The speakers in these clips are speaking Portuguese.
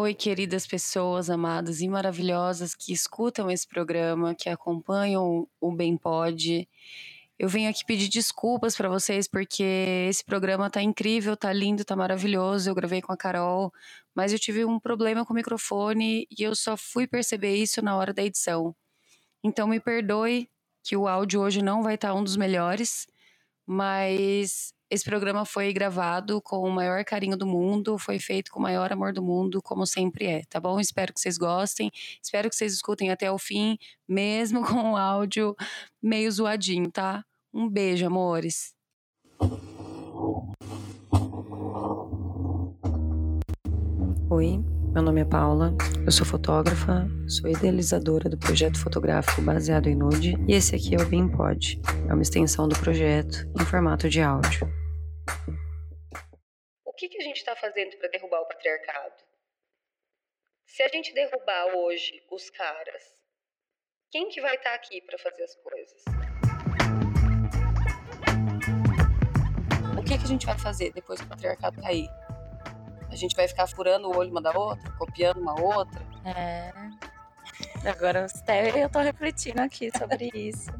Oi, queridas pessoas amadas e maravilhosas que escutam esse programa, que acompanham o Bem Pode. Eu venho aqui pedir desculpas para vocês porque esse programa tá incrível, tá lindo, tá maravilhoso. Eu gravei com a Carol, mas eu tive um problema com o microfone e eu só fui perceber isso na hora da edição. Então me perdoe que o áudio hoje não vai estar tá um dos melhores, mas esse programa foi gravado com o maior carinho do mundo, foi feito com o maior amor do mundo, como sempre é, tá bom? Espero que vocês gostem, espero que vocês escutem até o fim, mesmo com o áudio meio zoadinho, tá? Um beijo, amores. Oi, meu nome é Paula, eu sou fotógrafa, sou idealizadora do projeto fotográfico baseado em nude e esse aqui é o BeamPod, é uma extensão do projeto em formato de áudio. O que, que a gente está fazendo para derrubar o patriarcado? Se a gente derrubar hoje os caras, quem que vai estar tá aqui para fazer as coisas? O que, que a gente vai fazer depois que o patriarcado cair? A gente vai ficar furando o olho uma da outra, copiando uma outra. É. Agora até eu tô refletindo aqui sobre isso.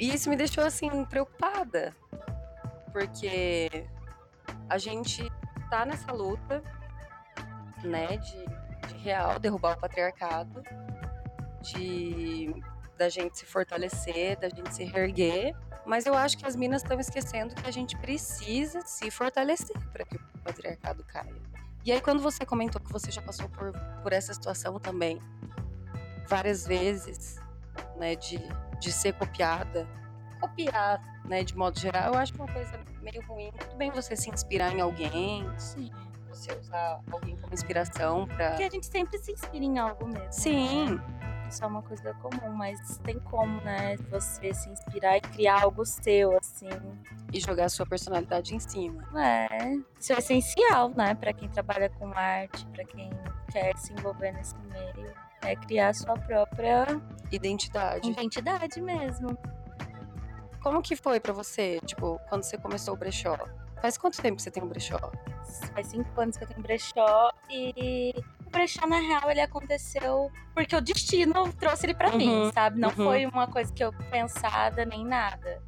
E isso me deixou assim preocupada. Porque a gente tá nessa luta, né, de, de real derrubar o patriarcado, de da gente se fortalecer, da gente se reerguer. Mas eu acho que as minas estão esquecendo que a gente precisa se fortalecer para que o patriarcado caia. E aí, quando você comentou que você já passou por, por essa situação também, várias vezes, né, de, de ser copiada, copiar, né, de modo geral, eu acho que é uma coisa meio ruim. Tudo bem você se inspirar em alguém, Sim. você usar alguém como inspiração para. Porque a gente sempre se inspira em algo mesmo. Né? Sim. Né? Isso é uma coisa comum, mas tem como, né, você se inspirar e criar algo seu, assim. E jogar a sua personalidade em cima. É, isso é essencial, né, para quem trabalha com arte, para quem quer se envolver nesse meio. É criar a sua própria identidade. Identidade mesmo. Como que foi para você, tipo, quando você começou o brechó? Faz quanto tempo que você tem um brechó? Faz cinco anos que eu tenho um brechó e o brechó, na real, ele aconteceu porque o destino trouxe ele para uhum, mim, sabe? Não uhum. foi uma coisa que eu pensada nem nada.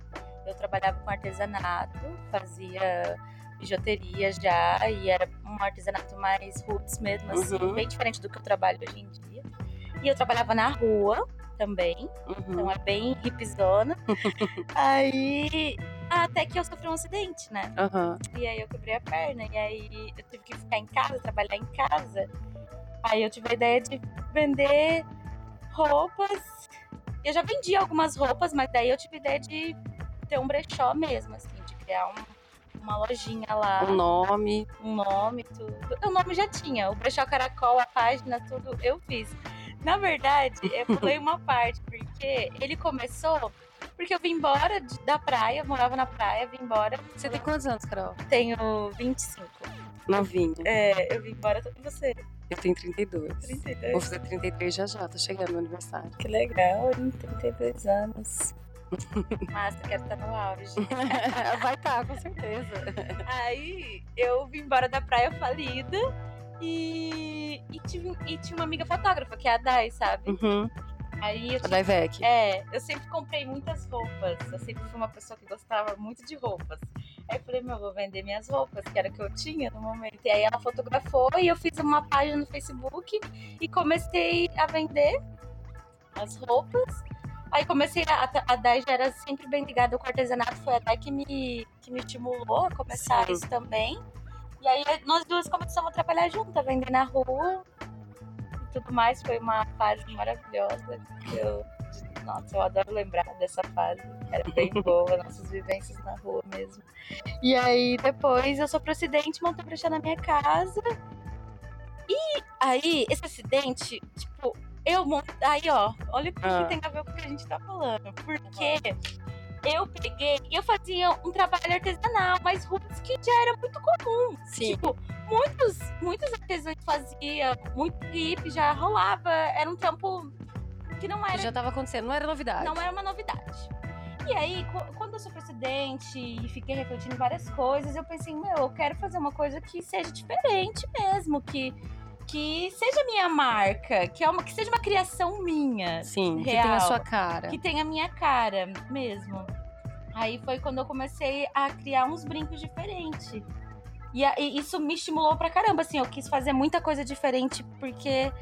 Eu trabalhava com artesanato, fazia bijuteria já, e era um artesanato mais roots mesmo, assim, uhum. bem diferente do que eu trabalho hoje em dia. E eu trabalhava na rua também, então uhum. é bem hipzona. aí, até que eu sofri um acidente, né? Uhum. E aí eu quebrei a perna, e aí eu tive que ficar em casa, trabalhar em casa. Aí eu tive a ideia de vender roupas. Eu já vendi algumas roupas, mas daí eu tive a ideia de ter um brechó mesmo, assim, de criar um, uma lojinha lá. Um nome. Um nome, tudo. O nome já tinha. O brechó caracol, a página, tudo eu fiz. Na verdade, eu pulei uma parte, porque ele começou porque eu vim embora da praia, morava na praia, vim embora. Você tem quantos anos, Carol? Tenho 25. Novinho. É, eu vim embora com você. Eu tenho 32. 32. Vou fazer 33 já já, tô chegando no aniversário. Que legal, hein? 32 anos. Massa, quero estar no auge. Vai estar, tá, com certeza. Aí eu vim embora da praia falida e, e, tive, e tinha uma amiga fotógrafa, que é a Dai, sabe? Uhum. Aí eu a Daivec. É, eu sempre comprei muitas roupas. Eu sempre fui uma pessoa que gostava muito de roupas. Aí eu falei, meu, vou vender minhas roupas, que era o que eu tinha no momento. E aí ela fotografou e eu fiz uma página no Facebook e comecei a vender as roupas. Aí comecei a, a Dai já era sempre bem ligada com artesanato, foi a Dai que me, que me estimulou a começar Sim. isso também. E aí nós duas começamos a trabalhar juntas, vender na rua e tudo mais. Foi uma fase maravilhosa. Eu, nossa, eu adoro lembrar dessa fase. Era bem boa, nossas vivências na rua mesmo. E aí depois eu sofri um acidente, montei brechó na minha casa. E aí, esse acidente, tipo, eu montei. Aí, ó, olha o que ah. tem a ver com o que a gente tá falando. Porque eu peguei e eu fazia um trabalho artesanal, mas roots que já era muito comum. Sim. Tipo, muitos, muitos artesãos faziam, muito hip já rolava. Era um trampo que não era. Já estava acontecendo, não era novidade. Não era uma novidade. E aí, quando eu sou presidente e fiquei refletindo várias coisas, eu pensei, meu, eu quero fazer uma coisa que seja diferente mesmo, que que seja minha marca, que, é uma, que seja uma criação minha. Sim, real, que tenha a sua cara. Que tenha a minha cara mesmo. Aí foi quando eu comecei a criar uns brincos diferentes. E, e, isso me estimulou pra caramba, assim, eu quis fazer muita coisa diferente, porque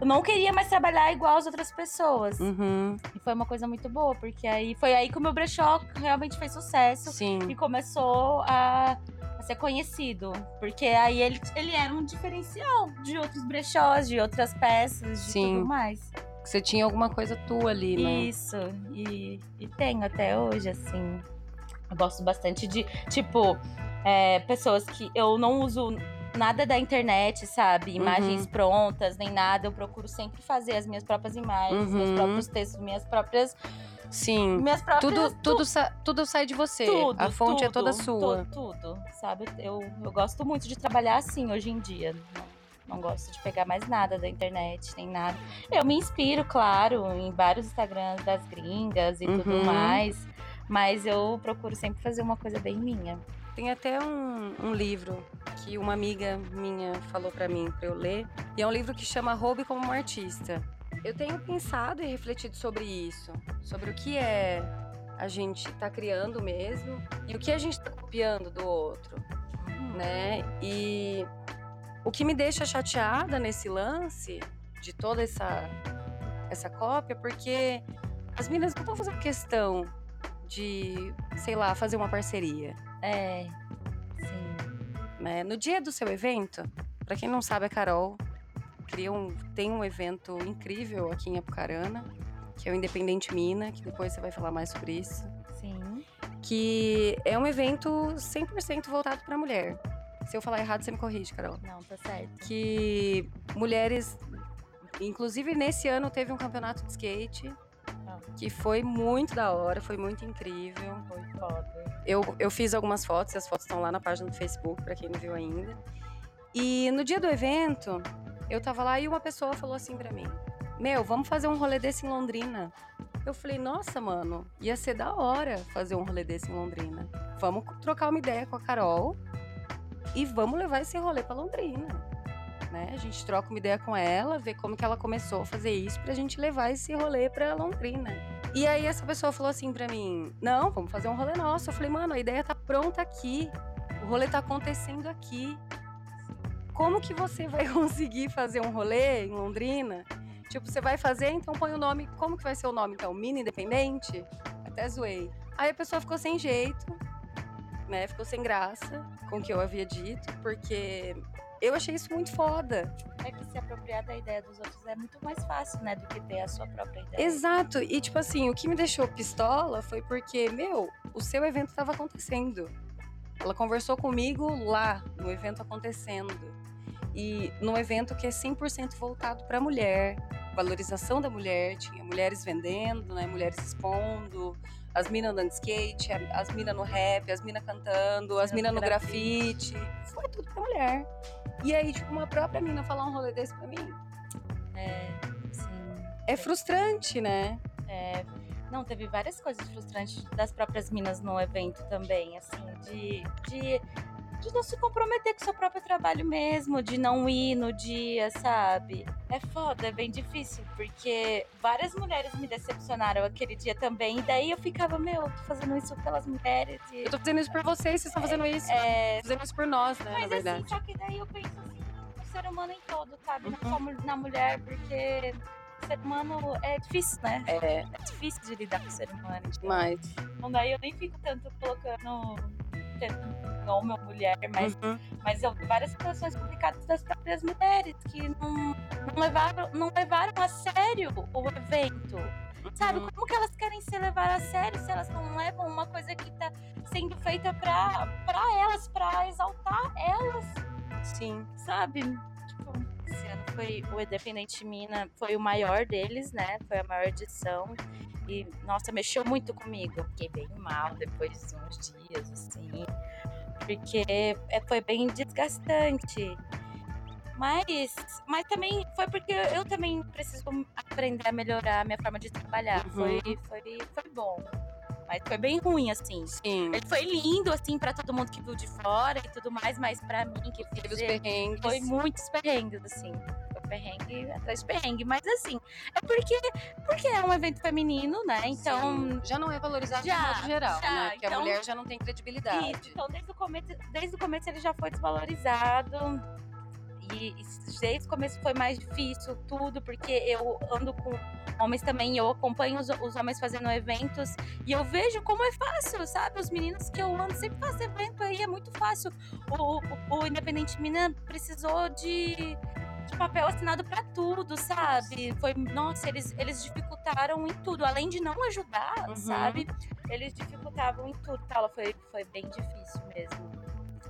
eu não queria mais trabalhar igual as outras pessoas. Uhum. E foi uma coisa muito boa, porque aí foi aí que o meu brechó realmente fez sucesso. Sim. E começou a, a, ser conhecido. Porque aí ele, ele era um diferencial de outros brechós, de outras peças, de Sim. tudo mais. Você tinha alguma coisa tua ali, né? Isso, e, e tenho até hoje, assim. Eu gosto bastante de, tipo, é, pessoas que eu não uso nada da internet, sabe? Imagens Uhum. prontas, nem nada. Eu procuro sempre fazer as minhas próprias imagens, meus Uhum. próprios textos, minhas próprias. Sim. Minhas próprias. Tudo, tudo, sa- tudo sai de você. tudo, a fonte é toda tudo, sua. tu- Tudo, sabe? Eu, eu gosto muito de trabalhar assim hoje em dia. Não, gosto de pegar mais nada da internet, nem nada. Eu me inspiro, claro, em vários Instagrams das gringas e tudo Uhum. mais. Mas eu procuro sempre fazer uma coisa bem minha. Tem até um, um livro que uma amiga minha falou pra mim pra eu ler. E é um livro que chama Roube como um Artista. Eu tenho pensado e refletido sobre isso. Sobre o que é a gente tá criando mesmo e o que a gente tá copiando do outro, né? E o que me deixa chateada nesse lance de toda essa essa cópia, porque as meninas não estão fazendo questão de, sei lá, fazer uma parceria É, sim. né? No dia do seu evento, pra quem não sabe, a Carol cria um, tem um evento incrível aqui em Apucarana, que é o Independente Mina, que depois você vai falar mais sobre isso, Sim. que é um evento 100% voltado pra mulher. Se eu falar errado, você me corrige, Carol. Não, tá certo. Que mulheres, inclusive nesse ano teve um campeonato de skate. Que foi muito da hora, foi muito incrível. Foi foda. Eu, eu fiz algumas fotos, as fotos estão lá na página do Facebook, pra quem não viu ainda. E no dia do evento, eu tava lá e uma pessoa falou assim pra mim: Meu, vamos fazer um rolê desse em Londrina. Eu falei: Nossa, mano, ia ser da hora fazer um rolê desse em Londrina. Vamos trocar uma ideia com a Carol e vamos levar esse rolê pra Londrina. Né? A gente troca uma ideia com ela, vê como que ela começou a fazer isso pra gente levar esse rolê pra Londrina. E aí essa pessoa falou assim pra mim: "Não, vamos fazer um rolê nosso". Eu falei: "Mano, a ideia tá pronta aqui. O rolê tá acontecendo aqui. Como que você vai conseguir fazer um rolê em Londrina? Tipo, você vai fazer, então põe o nome, como que vai ser o nome então? Mini Independente? Até zoei. Aí a pessoa ficou sem jeito, né? Ficou sem graça com o que eu havia dito, porque eu achei isso muito foda. É que se apropriar da ideia dos outros é muito mais fácil, né? Do que ter a sua própria ideia. Exato. E, tipo assim, o que me deixou pistola foi porque, meu, o seu evento estava acontecendo. Ela conversou comigo lá, no evento acontecendo. E num evento que é 100% voltado para mulher, valorização da mulher, tinha mulheres vendendo, né, mulheres expondo, as minas andando de skate, as minas no rap, as minas cantando, as minas no grafite. Foi tudo pra mulher. E aí, tipo, uma própria mina falar um rolê desse pra mim, É, sim. é frustrante, né? É, não, teve várias coisas frustrantes das próprias minas no evento também, assim, de, de, de não se comprometer com o seu próprio trabalho mesmo, de não ir no dia, sabe? É foda, é bem difícil, porque várias mulheres me decepcionaram aquele dia também, e daí eu ficava, meu, eu tô fazendo isso pelas mulheres e. Eu tô fazendo isso por vocês, vocês estão fazendo isso. É, Fazendo isso por nós, né, mas assim, só que daí eu penso assim, no ser humano em todo, sabe? Não Uhum. só na mulher, porque o ser humano é difícil, né? É, É difícil de lidar com o ser humano. mas. Então daí eu nem fico tanto colocando homem ou mulher, mas, Uhum. mas eu vi várias situações complicadas das próprias mulheres que não, não, levaram, não levaram a sério o evento. Sabe, Uhum. como que elas querem ser levadas a sério se elas não levam uma coisa que tá sendo feita pra, pra elas, pra exaltar elas, Sim. sabe? Tipo, esse ano foi o Independente Mina, foi o maior deles, né? Foi a maior edição. E, nossa, mexeu muito comigo. Fiquei bem mal depois de uns dias, assim. Porque é, foi bem desgastante. Mas, mas também foi porque eu também preciso aprender a melhorar a minha forma de trabalhar. Uhum. Foi, foi, foi bom. Mas foi bem ruim, assim. Sim. Ele foi lindo, assim, pra todo mundo que viu de fora e tudo mais, mas pra mim, que Teve os perrengues. foi muitos perrengues, assim. Perrengue atrás de perrengue. Mas assim, é porque, porque é um evento feminino, né? Então. Sim. já não é valorizado Já, de modo geral, já. né? Porque a Então- mulher já não tem credibilidade. Isso, então desde o começo, desde o começo ele já foi desvalorizado. E, e desde o começo foi mais difícil tudo, porque eu ando com homens também, eu acompanho os, os homens fazendo eventos e eu vejo como é fácil, sabe? Os meninos que eu ando sempre fazem evento aí, é muito fácil. O, o, o Independente Mina precisou de, de papel assinado pra tudo, sabe? Foi, nossa, eles, eles dificultaram em tudo, além de não ajudar, Uhum. sabe? Eles dificultavam em tudo, tá? Foi, foi bem difícil mesmo.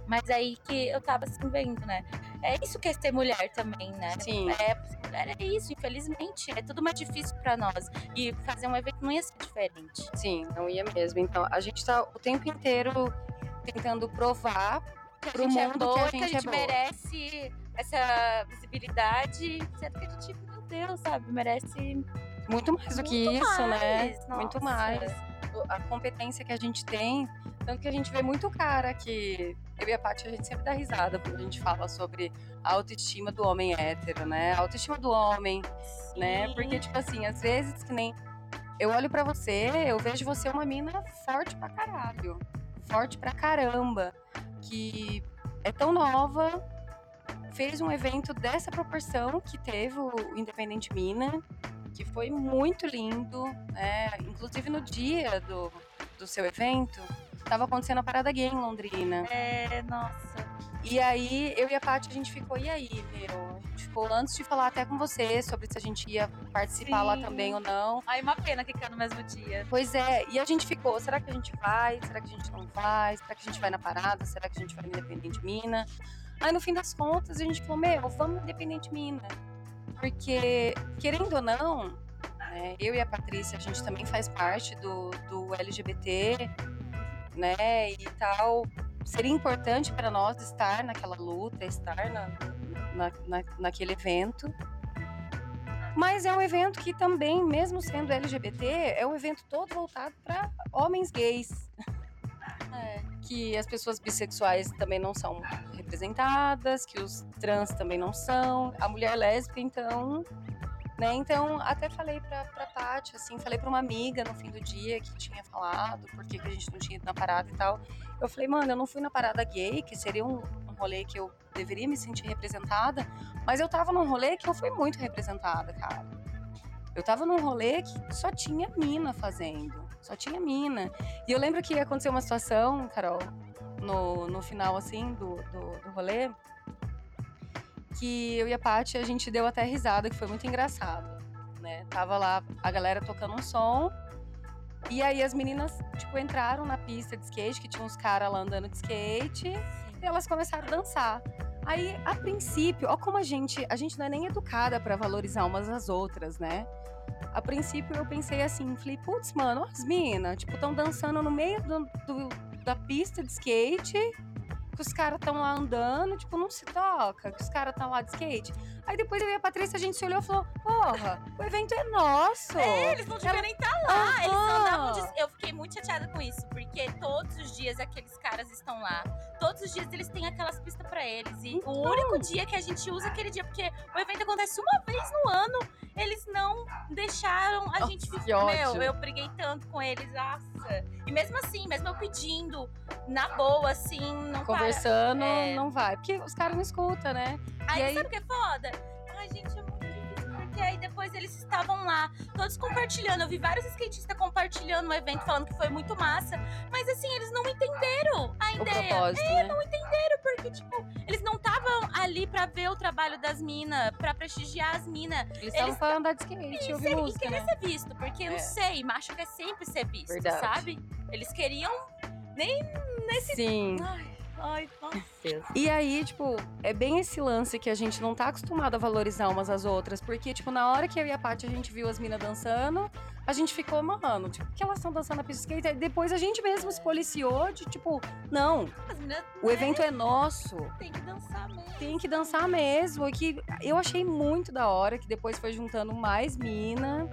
Mas aí que eu tava assim vendo, né? É isso que é ser mulher também, né? Sim. É, mulher é isso, infelizmente. É tudo mais difícil pra nós. E fazer um evento não ia ser diferente. Sim, não ia mesmo. Então, a gente tá o tempo inteiro tentando provar Que Pro a gente é mundo boa, que a gente é boa. merece essa visibilidade. Sendo que a gente, meu Deus, sabe? Merece muito mais do que Muito isso, né? mais, Muito nossa. mais. O- A competência que a gente tem, tanto que a gente vê muito cara que eu e a Paty, a gente sempre dá risada quando a gente fala sobre a autoestima do homem hétero, né? A autoestima do homem, né? Sim. Porque, tipo assim, às vezes que nem eu olho pra você, eu vejo você uma mina forte pra caralho. Forte pra caramba. Que é tão nova, fez um evento dessa proporção que teve o Independente Mina, que foi muito lindo. né? Inclusive no dia do, do seu evento, tava acontecendo a parada gay em Londrina. É, nossa. E aí, eu e a Paty, a gente ficou, e aí, meu? A gente ficou antes de falar até com você sobre se a gente ia participar lá Sim. também ou não. Ai, uma pena que caiu no mesmo dia. Pois é, e a gente ficou, será que a gente vai? Será que a gente não vai? Será que a gente vai na parada? Será que a gente vai no Independente Mina? Aí no fim das contas a gente falou, meu, vamos no Independente Mina. Porque, querendo ou não, né, eu e a Patrícia, a gente também faz parte do, do LGBT, né, e tal. Seria importante para nós estar naquela luta, estar na, na, na, naquele evento. Mas é um evento que também, mesmo sendo LGBT, é um evento todo voltado para homens gays. É. Que as pessoas bissexuais também não são representadas, que os trans também não são, a mulher lésbica, então. Né? Então, até falei pra, pra Paty, assim, falei pra uma amiga no fim do dia que tinha falado por que que a gente não tinha ido na parada e tal. Eu falei, mano, eu não fui na parada gay, que seria um, um rolê que eu deveria me sentir representada, mas eu tava num rolê que eu fui muito representada, cara. Eu tava num rolê que só tinha mina fazendo. Só tinha mina. E eu lembro que aconteceu uma situação, Carol, no, no final, assim, do, do, do rolê, que eu e a Paty, a gente deu até risada, que foi muito engraçado, né? Tava lá a galera tocando um som, e aí as meninas, tipo, entraram na pista de skate, que tinha uns caras lá andando de skate, e elas começaram a dançar. Aí, a princípio, ó como a gente, a gente não é nem educada pra valorizar umas às outras, né? A princípio eu pensei assim, falei, putz, mano, as minas, tipo, estão dançando no meio do, do- da pista de skate, que os caras estão lá andando, tipo, não se toca, que os caras estão lá de skate. Aí depois eu e a Patrícia, a gente se olhou e falou, porra, o evento é nosso. É, eles não deviam nem estar lá. Eles Aham. andavam de... Eu fiquei muito chateada com isso, porque todos os dias aqueles caras estão lá. Todos os dias eles têm aquelas pistas pra eles. E Então. o único dia que a gente usa aquele dia, porque o evento acontece uma vez no ano, eles não deixaram a Nossa, gente que ficar. Meu, ódio. eu briguei tanto com eles, nossa. E mesmo assim, mesmo eu pedindo, na boa, assim, não para. Conversando, É. não vai. Porque os caras não escutam, né? Aí, E aí- sabe o que é foda? Ai, gente, é muito difícil, porque aí depois eles estavam lá, todos compartilhando. Eu vi vários skatistas compartilhando o evento, falando que foi muito massa. Mas assim, eles não entenderam a O ideia. propósito, né? Porque, tipo, eles não estavam ali pra ver o trabalho das minas, pra prestigiar as minas. Eles estavam pra andar de skate e E, ouvir ser- e música, querer né? ser visto, porque, É. não sei, macho quer sempre ser visto, Verdade. sabe? Eles queriam nem nesse... Sim. Ai, ai, nossa. E aí, tipo, é bem esse lance que a gente não tá acostumado a valorizar umas às outras. Porque, tipo, na hora que eu e a Paty a gente viu as minas dançando, a gente ficou, mano, tipo, que elas estão dançando na pista de skate? Aí depois a gente mesmo se policiou de, tipo, não, o evento é nosso. tem que dançar mesmo. Tem que dançar mesmo. E que eu achei muito da hora que depois foi juntando mais mina.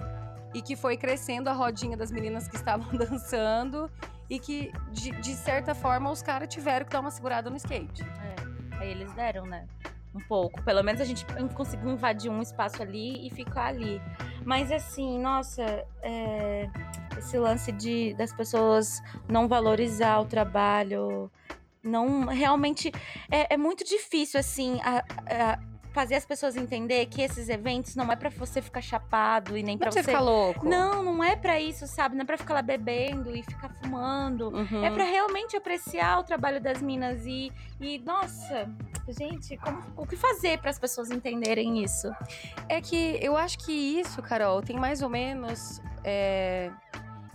e que foi crescendo a rodinha das meninas que estavam dançando e que, de, de certa forma, os caras tiveram que dar uma segurada no skate. É, aí eles deram, né? Um pouco. Pelo menos a gente conseguiu invadir um espaço ali e ficar ali. Mas assim, nossa, é, esse lance de das pessoas não valorizar o trabalho, não realmente é, é muito difícil assim a, fazer as pessoas entender que esses eventos não é para você ficar chapado e nem para você você ficar louco. não, não é para isso, sabe? Não é para ficar lá bebendo e ficar fumando. Uhum. É para realmente apreciar o trabalho das minas e, e nossa, gente, como, o que fazer para as pessoas entenderem isso? É que eu acho que isso, Carol, tem mais ou menos. é,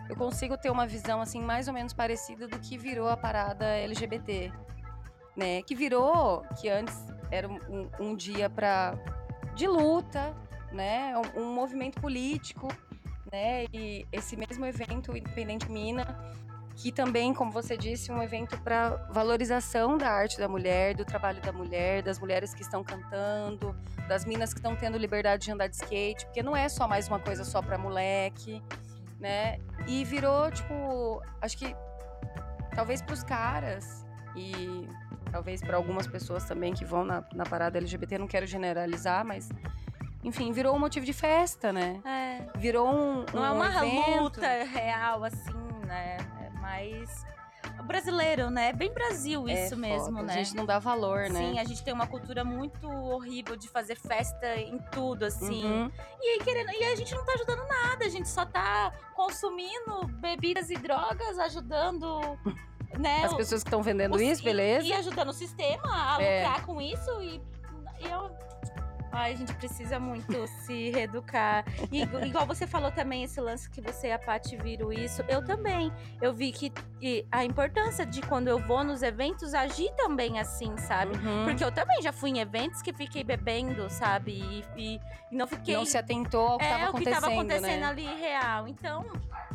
Eu consigo ter uma visão assim mais ou menos parecida do que virou a parada LGBT, né? Que virou que antes era um, um- dia para de luta, né? Um, um movimento político, né? E esse mesmo evento, Independente Mina, que também, como você disse, um evento para valorização da arte da mulher, do trabalho da mulher, das mulheres que estão cantando, das minas que estão tendo liberdade de andar de skate, porque não é só mais uma coisa só para moleque, né? E virou tipo, acho que talvez para os caras e talvez para algumas pessoas também que vão na, na parada LGBT, não quero generalizar, mas enfim, virou um motivo de festa, né? É, Virou um, não é um uma evento. luta real assim, né? É mais brasileiro, né? Bem Brasil É isso mesmo, foda, né? A gente não dá valor, né? Sim, a gente tem uma cultura muito horrível de fazer festa em tudo, assim. Uhum. E aí, querendo, e a gente não tá ajudando nada, a gente só tá consumindo bebidas e drogas, ajudando, né? As pessoas que estão vendendo o- isso, e- beleza? E ajudando o sistema a É. lucrar com isso e, e eu. Ai, a gente precisa muito se reeducar. E, igu- igual você falou também, esse lance que você e a Paty viram isso, eu também. Eu vi que e a importância de quando eu vou nos eventos agir também assim, sabe? Uhum. Porque eu também já fui em eventos que fiquei bebendo, sabe? E, e- e não fiquei. Não se atentou ao que estava é, o que acontecendo, tava acontecendo né? ali real. Então,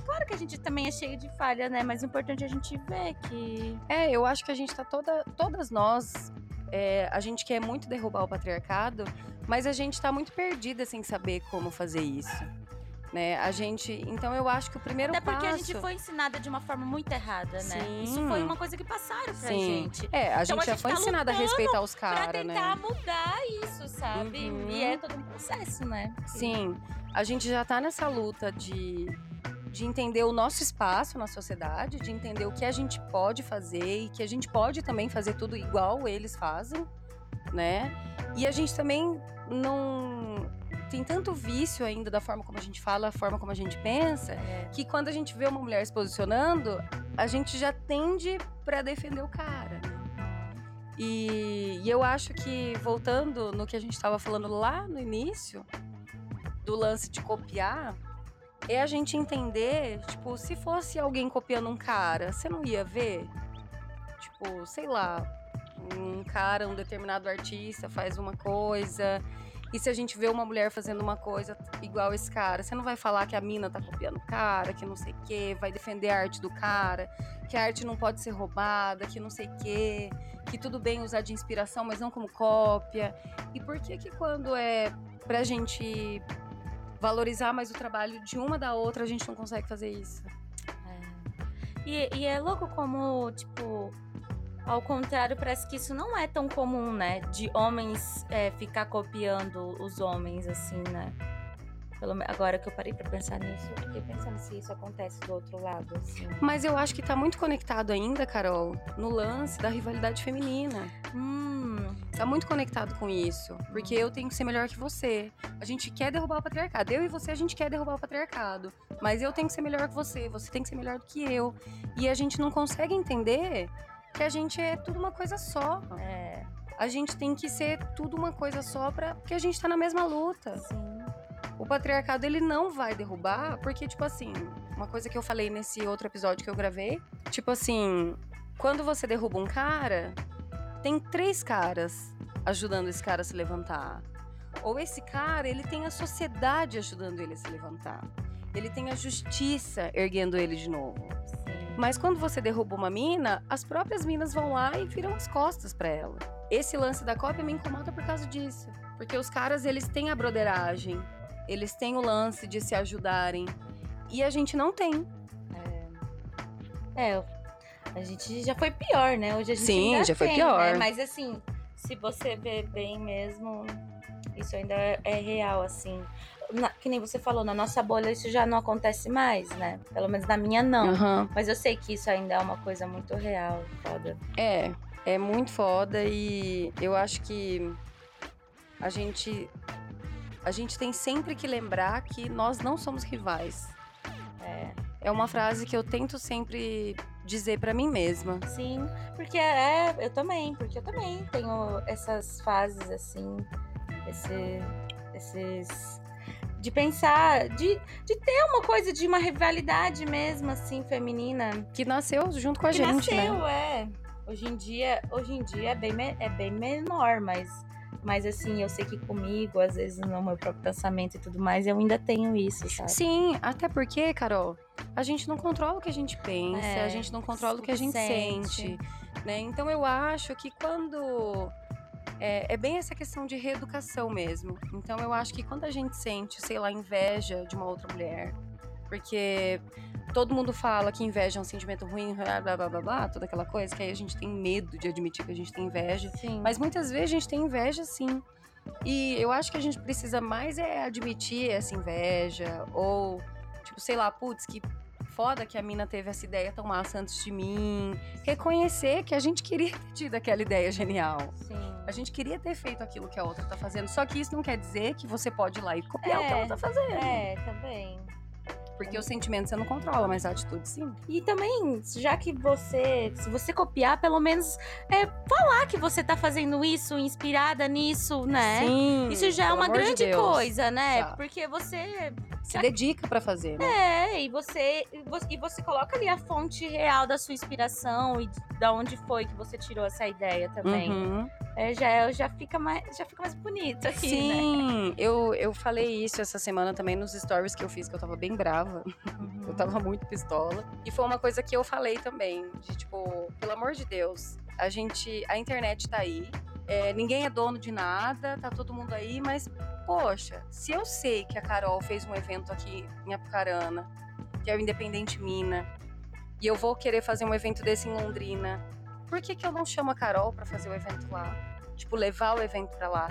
claro que a gente também é cheio de falha, né? Mas o importante é a gente ver que. É, eu acho que a gente tá toda, todas nós, é, a gente quer muito derrubar o patriarcado, mas a gente tá muito perdida sem saber como fazer isso. Né? A gente, então eu acho que o primeiro Até porque passo a gente foi ensinada de uma forma muito errada, né? Sim. Isso foi uma coisa que passaram pra Sim. gente. É, a Então gente a já gente foi tá ensinada a respeitar os Pra caras, tentar né? mudar isso, sabe? Uhum. E é todo um processo, né? Sim, a gente já tá nessa luta de, de entender o nosso espaço na sociedade, de entender o que a gente pode fazer e que a gente pode também fazer tudo igual eles fazem, né? E a gente também não tem tanto vício ainda da forma como a gente fala, a forma como a gente pensa, É. que quando a gente vê uma mulher se posicionando, a gente já tende pra defender o cara, né? E, e eu acho que, voltando no que a gente estava falando lá no início, do lance de copiar, é a gente entender, tipo, se fosse alguém copiando um cara, você não ia ver? Tipo, sei lá, um cara, um determinado artista faz uma coisa. E se a gente vê uma mulher fazendo uma coisa igual esse cara, você não vai falar que a mina tá copiando o cara, que não sei o quê, vai defender a arte do cara, que a arte não pode ser roubada, que não sei o quê, que tudo bem usar de inspiração, mas não como cópia. E por que que quando é pra gente valorizar mais o trabalho de uma da outra, a gente não consegue fazer isso? É. E, e é louco como, tipo, ao contrário, parece que isso não é tão comum, né? De homens é, ficar copiando os homens, assim, né? Pelo, agora que eu parei pra pensar nisso, eu fiquei pensando se isso acontece do outro lado, assim. Mas eu acho que tá muito conectado ainda, Carol, no lance da rivalidade feminina. Hum, Tá muito conectado com isso. Porque eu tenho que ser melhor que você. A gente quer derrubar o patriarcado. Eu e você, a gente quer derrubar o patriarcado. Mas eu tenho que ser melhor que você. Você tem que ser melhor do que eu. E a gente não consegue entender que a gente é tudo uma coisa só. é, A gente tem que ser tudo uma coisa só pra... porque a gente tá na mesma luta. sim. O patriarcado, ele não vai derrubar, porque, tipo assim, uma coisa que eu falei nesse outro episódio que eu gravei, tipo assim, quando você derruba um cara, tem três caras ajudando esse cara a se levantar. Ou esse cara, ele tem a sociedade ajudando ele a se levantar. Ele tem a justiça erguendo ele de novo. Mas quando você derruba uma mina, as próprias minas vão lá e viram as costas pra ela. Esse lance da cópia me incomoda por causa disso. Porque os caras, eles têm a broderagem eles têm o lance de se ajudarem. E a gente não tem. É, a gente já foi pior, né? Hoje a gente Sim, já foi tem, pior. né? Mas assim, se você ver bem mesmo, isso ainda é real, assim. Na- que nem você falou, na nossa bolha isso já não acontece mais, né? Pelo menos na minha não. Aham. Mas eu sei que isso ainda é uma coisa muito real, foda. É, é muito foda e eu acho que a gente a gente tem sempre que lembrar que nós não somos rivais. É. É uma frase que eu tento sempre dizer pra mim mesma. Sim, porque é, eu também, porque eu também tenho essas fases assim, esse, esses de pensar, de, de ter uma coisa de uma rivalidade mesmo assim feminina Que nasceu junto com a que gente, né? nasceu, é. Hoje em dia, hoje em dia é bem, é bem menor, mas mas assim, eu sei que comigo, às vezes no meu próprio pensamento e tudo mais, eu ainda tenho isso, sabe? Sim, até porque, Carol, a gente não controla o que a gente pensa, É, a gente não controla o que a gente sente. sente, né? Então eu acho que quando é, é bem essa questão de reeducação mesmo. Então eu acho que quando a gente sente, sei lá, inveja de uma outra mulher, porque todo mundo fala que inveja é um sentimento ruim, blá blá blá blá, blá toda aquela coisa, que aí a gente tem medo de admitir que a gente tem inveja. Sim. Mas muitas vezes a gente tem inveja sim. E eu acho que a gente precisa mais é admitir essa inveja. Ou, tipo, sei lá, putz, que foda que a mina teve essa ideia tão massa antes de mim. Reconhecer que a gente queria ter tido aquela ideia genial. Sim. A gente queria ter feito aquilo que a outra tá fazendo. Só que isso não quer dizer que você pode ir lá e copiar o que É, ela tá fazendo. É, também. Porque o sentimento você não controla, mas a atitude sim. E também, já que você, se você copiar, pelo menos é, falar que você tá fazendo isso, inspirada nisso, né? Sim. Isso já é uma de grande Deus. coisa, né? Tá. Porque você Se dedica pra fazer, né? é, e você, e você e você coloca ali a fonte real da sua inspiração e da onde foi que você tirou essa ideia também. Uhum. É, já, é- já, fica mais, já fica mais bonito aqui, né? Sim, eu, eu falei isso essa semana também nos stories que eu fiz, que eu tava bem brava. Eu tava muito pistola. E foi uma coisa que eu falei também, de tipo, pelo amor de Deus, a gente. A internet tá aí. é, ninguém é dono de nada, tá todo mundo aí, mas, poxa, se eu sei que a Carol fez um evento aqui em Apucarana, que é o Independente Mina, e eu vou querer fazer um evento desse em Londrina, por que, que eu não chamo a Carol pra fazer o evento lá? Tipo, levar o evento pra lá,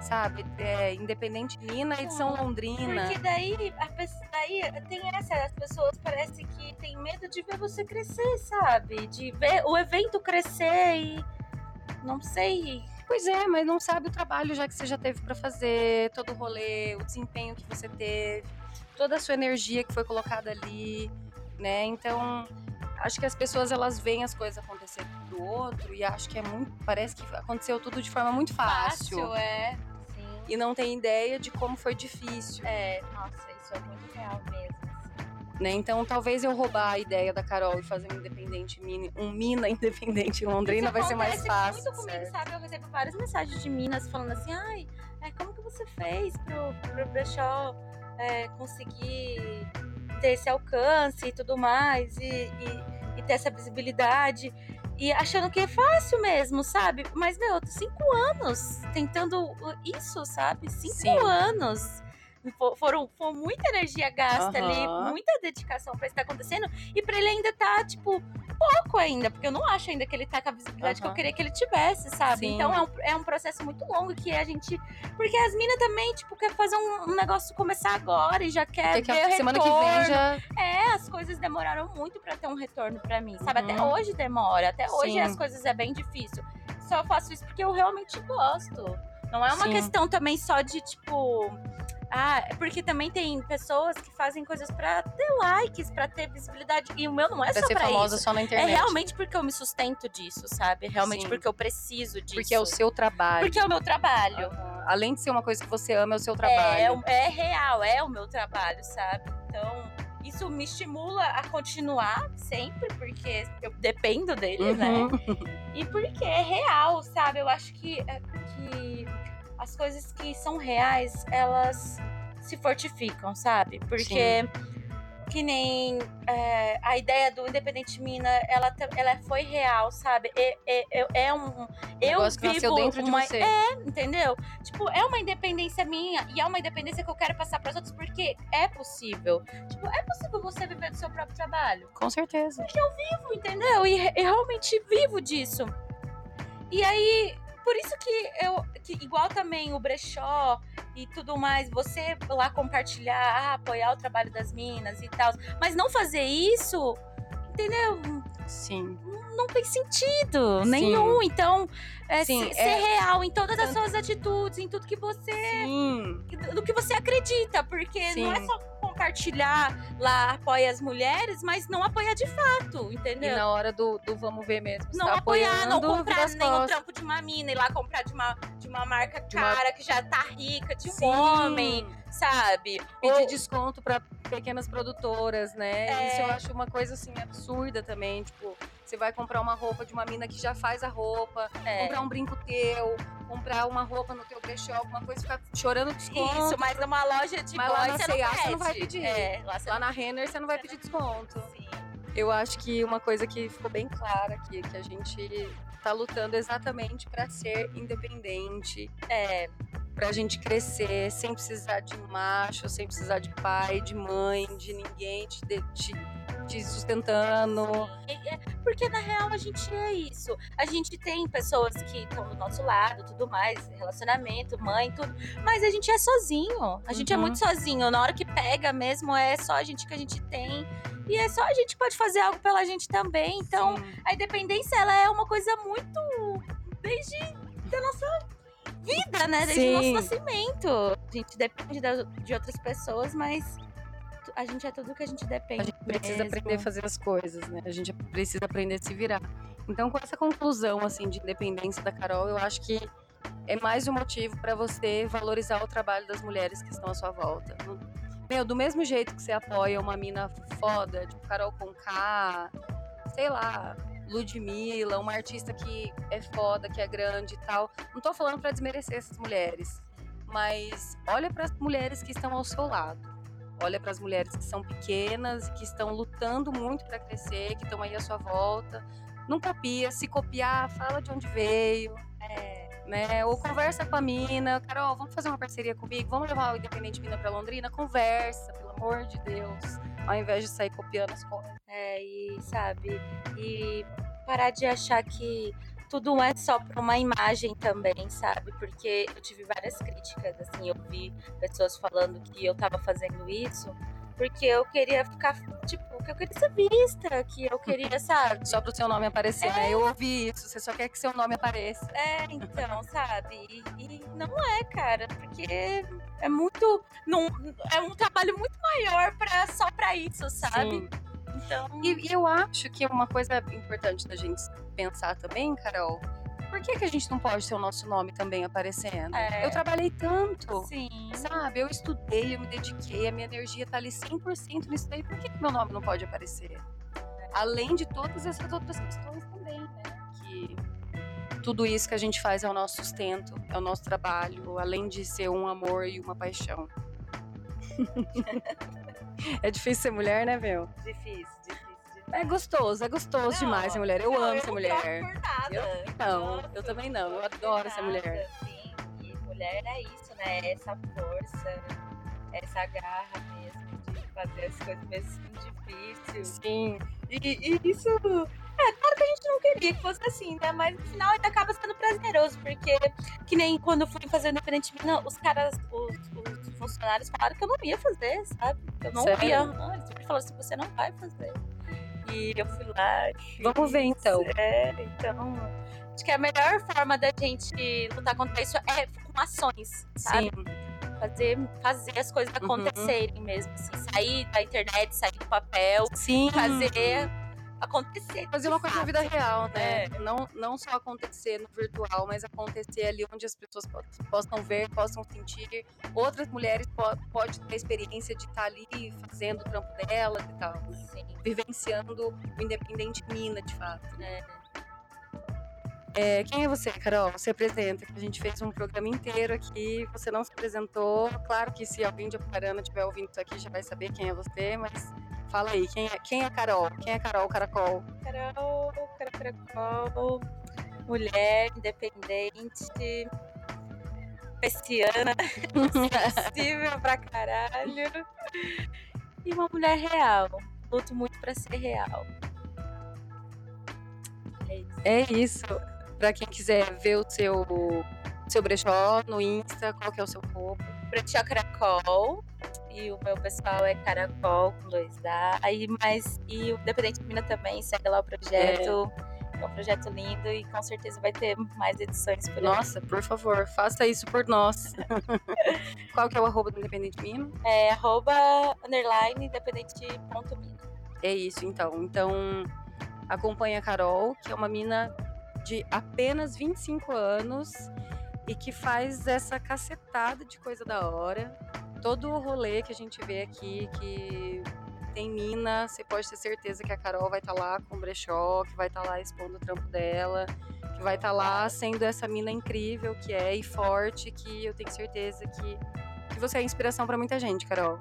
sabe? É, Independente Mina, edição Londrina. Porque daí, a pessoa, daí tem essa, as pessoas parece que tem medo de ver você crescer, sabe? De ver o evento crescer e não sei. Pois é, mas não sabe o trabalho já que você já teve pra fazer, todo o rolê, o desempenho que você teve, toda a sua energia que foi colocada ali, né? Então, acho que as pessoas elas veem as coisas acontecer do outro e acho que é muito, parece que aconteceu tudo de forma muito fácil, é. Sim. e não tem ideia de como foi difícil, É, nossa, isso é muito real mesmo. assim. né? Então, talvez eu roubar a ideia da Carol e fazer um independente mini, um mina independente em Londrina Isso vai ser mais fácil. muito comigo, certo? sabe? Eu recebo várias mensagens de Minas falando assim, ai, é, como que você fez pro, pro Brechó é, conseguir ter esse alcance e tudo mais, e, e- e ter essa visibilidade. E achando que é fácil mesmo, sabe? Mas, meu, eu tô cinco anos tentando isso, sabe? Cinco Sim. anos. Fo- Foram, foi muita energia gasta ali, Aham. muita dedicação pra isso estar acontecendo. E pra ele ainda tá, tipo, pouco ainda, porque eu não acho ainda que ele tá com a visibilidade que eu queria que ele tivesse, sabe? Sim. Então é um, é um processo muito longo que a gente. Porque as minas também, tipo, quer fazer um, um negócio começar agora e já quer ver a semana que retorno. vem já É, as coisas demoraram muito pra ter um retorno pra mim, sabe? Até Uhum. hoje demora, até hoje Sim. as coisas é bem difícil. Só faço isso porque eu realmente gosto. Não é uma Sim. questão também só de tipo. Ah, é porque também tem pessoas que fazem coisas pra ter likes, pra ter visibilidade. E o meu não é vai só ser pra famosa isso. só na É internet. realmente porque eu me sustento disso, sabe? É Realmente Sim. porque eu preciso disso. Porque é o seu trabalho. Porque é o meu trabalho. Aham. Além de ser uma coisa que você ama, é o seu É, trabalho. é, é real, é o meu trabalho, sabe? Então, isso me estimula a continuar sempre, porque eu dependo dele, né? Uhum. E porque é real, sabe? Eu acho que, é, que as coisas que são reais, elas se fortificam, sabe? Porque que nem é, a ideia do Independente Mina, ela, ela foi real, sabe? É, é, é um. Eu vivo dentro uma. De você. É, entendeu? Tipo, é uma independência minha e é uma independência que eu quero passar para os outros porque é possível. Tipo, é possível você viver do seu próprio trabalho. Com certeza. Porque eu vivo, entendeu? E, e realmente vivo disso. E aí, por isso que eu, que igual também o brechó e tudo mais, você lá compartilhar, ah, apoiar o trabalho das minas e tal, mas não fazer isso, entendeu? Sim. Não tem sentido Sim. nenhum. Então, é, Sim, ser, é... real em todas as suas atitudes, em tudo que você. Sim. Do que você acredita, porque Sim. não é só compartilhar lá, apoia as mulheres, mas não apoia de fato, entendeu? E na hora do, do vamos ver mesmo. Não tá apoiar, não comprar nenhum trampo de uma mina e lá comprar de uma, de uma marca de cara uma... que já tá rica, de um Sim. homem, sabe? Pedir Ou... desconto para pequenas produtoras, né? É... Isso eu acho uma coisa assim absurda também, tipo você vai comprar uma roupa de uma mina que já faz a roupa, é. comprar um brinco teu, comprar uma roupa no teu brechó, alguma coisa, ficar chorando desconto. Isso, mas numa loja de mas lá na C&A você não vai pedir. É, lá, lá na Renner você não vai pedir desconto. Sim. Eu acho que uma coisa que ficou bem clara aqui, que a gente tá lutando exatamente para ser independente, é, pra gente crescer sem precisar de macho, sem precisar de pai, de mãe, de ninguém te, te, te sustentando. Porque na real a gente é isso. A gente tem pessoas que estão do nosso lado, tudo mais, relacionamento, mãe, tudo. Mas a gente é sozinho. A gente é uhum. é muito sozinho. Na hora que pega mesmo, é só a gente que a gente tem. E é só a gente que pode fazer algo pela gente também. Então, Sim. a independência, ela é uma coisa muito. desde da nossa vida, né? Desde Sim. o nosso nascimento. A gente depende de outras pessoas, mas a gente é tudo que a gente depende. A gente precisa mesmo. aprender a fazer as coisas, né? A gente precisa aprender a se virar. Então, com essa conclusão, assim, de independência da Carol, eu acho que é mais um motivo para você valorizar o trabalho das mulheres que estão à sua volta. Meu, do mesmo jeito que você apoia uma mina foda, tipo Carol Conká, sei lá, Ludmilla, uma artista que é foda, que é grande e tal. Não tô falando para desmerecer essas mulheres, mas olha para as mulheres que estão ao seu lado. Olha para as mulheres que são pequenas, que estão lutando muito para crescer, que estão aí à sua volta. Não copia, se copiar, fala de onde veio. É, né? Ou conversa com a mina, Carol, vamos fazer uma parceria comigo, vamos levar o Independente Mina para Londrina, conversa, pelo amor de Deus ao invés de sair copiando as coisas. É, e sabe, e parar de achar que tudo é só para uma imagem também, sabe? Porque eu tive várias críticas, assim, eu vi pessoas falando que eu tava fazendo isso porque eu queria ficar, tipo, que eu queria ser vista, que eu queria, sabe? Só pro seu nome aparecer, é. né? Eu ouvi isso, você só quer que seu nome apareça. É, então, sabe? E, e não é, cara, porque é muito. Não, é um trabalho muito maior pra, só pra isso, sabe? Sim. Então... E, e eu acho que uma coisa importante da gente pensar também, Carol, por que, que a gente não pode ter o nosso nome também aparecendo? É. Eu trabalhei tanto, Sim. sabe? Eu estudei, eu me dediquei, a minha energia tá ali 100% nisso daí. Por que, que meu nome não pode aparecer? É. Além de todas essas outras questões também, né? Que tudo isso que a gente faz é o nosso sustento, é o nosso trabalho, além de ser um amor e uma paixão. é difícil ser mulher, né, meu? Difícil, difícil. É gostoso, é gostoso não, demais ser mulher. Eu não, amo eu ser mulher. Eu, não, eu também não. Eu adoro ser mulher. Sim, e mulher é isso, né? Essa força, essa garra mesmo de fazer as coisas mesmo difíceis. Sim. E, e isso é, claro que a gente não queria que fosse assim, né? Mas no final ainda acaba sendo prazeroso, porque que nem quando eu fui fazer o Independente Mina, os caras, os, os, funcionários falaram que eu não ia fazer, sabe? Eu não Sério? ia. Não, eles sempre falaram assim, você não vai fazer. E eu fui lá. Vamos ver então. É, então. Acho que a melhor forma da gente lutar contra isso é com ações, sabe? Sim. Fazer, fazer as coisas uhum. acontecerem uhum. mesmo. Assim, sair da internet, sair do papel. Sim. Fazer acontecer. Fazer uma coisa na vida real, né? É. Não, não só acontecer no virtual, mas acontecer ali onde as pessoas possam ver, possam sentir. Outras mulheres po podem ter a experiência de estar ali fazendo o trampo delas e tal. Né? Vivenciando o independente mina, de fato. Né? É, quem é você, Carol? Se apresenta, que a gente fez um programa inteiro aqui, você não se apresentou. Claro que se alguém de Aparana estiver ouvindo isso aqui já vai saber quem é você, mas Fala aí, quem é, quem é Carol? Quem é Carol Caracol? Carol, Carol, Caracol, mulher independente, persiana, sensível pra caralho. E uma mulher real. Luto muito pra ser real. É isso. É isso. Pra quem quiser ver o seu, seu brechó no Insta, qual que é o seu roubo? Brechó Caracol. E o meu pessoal é Caracol com dois A. Aí, mas, e o Dependente Mina também, segue lá o projeto. É. um projeto lindo e com certeza vai ter mais edições por aí. Nossa, por favor, faça isso por nós. Qual que é o arroba do Independente Mino? É arroba underline. É isso, então. Então, acompanhe a Carol, que é uma mina de apenas 25 anos e que faz essa cacetada de coisa da hora. Todo o rolê que a gente vê aqui, que tem mina, você pode ter certeza que a Carol vai estar tá lá com o brechó, que vai estar tá lá expondo o trampo dela, que vai estar tá lá sendo essa mina incrível que é e forte, que eu tenho certeza que, que você é inspiração para muita gente, Carol.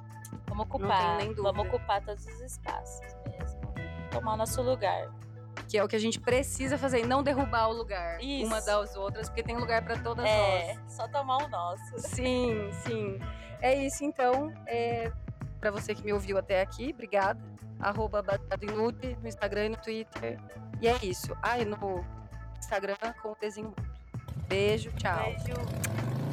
Vamos ocupar, vamos ocupar todos os espaços mesmo. Tomar o nosso lugar que é o que a gente precisa fazer, e não derrubar o lugar isso. uma das outras, porque tem lugar para todas é, nós. só tomar o nosso. Sim, sim. É isso então. É, para você que me ouviu até aqui, obrigada. Arroba Inútil, no Instagram e no Twitter. E é isso. Ah, e no Instagram com o desenho. Beijo, tchau. Beijo.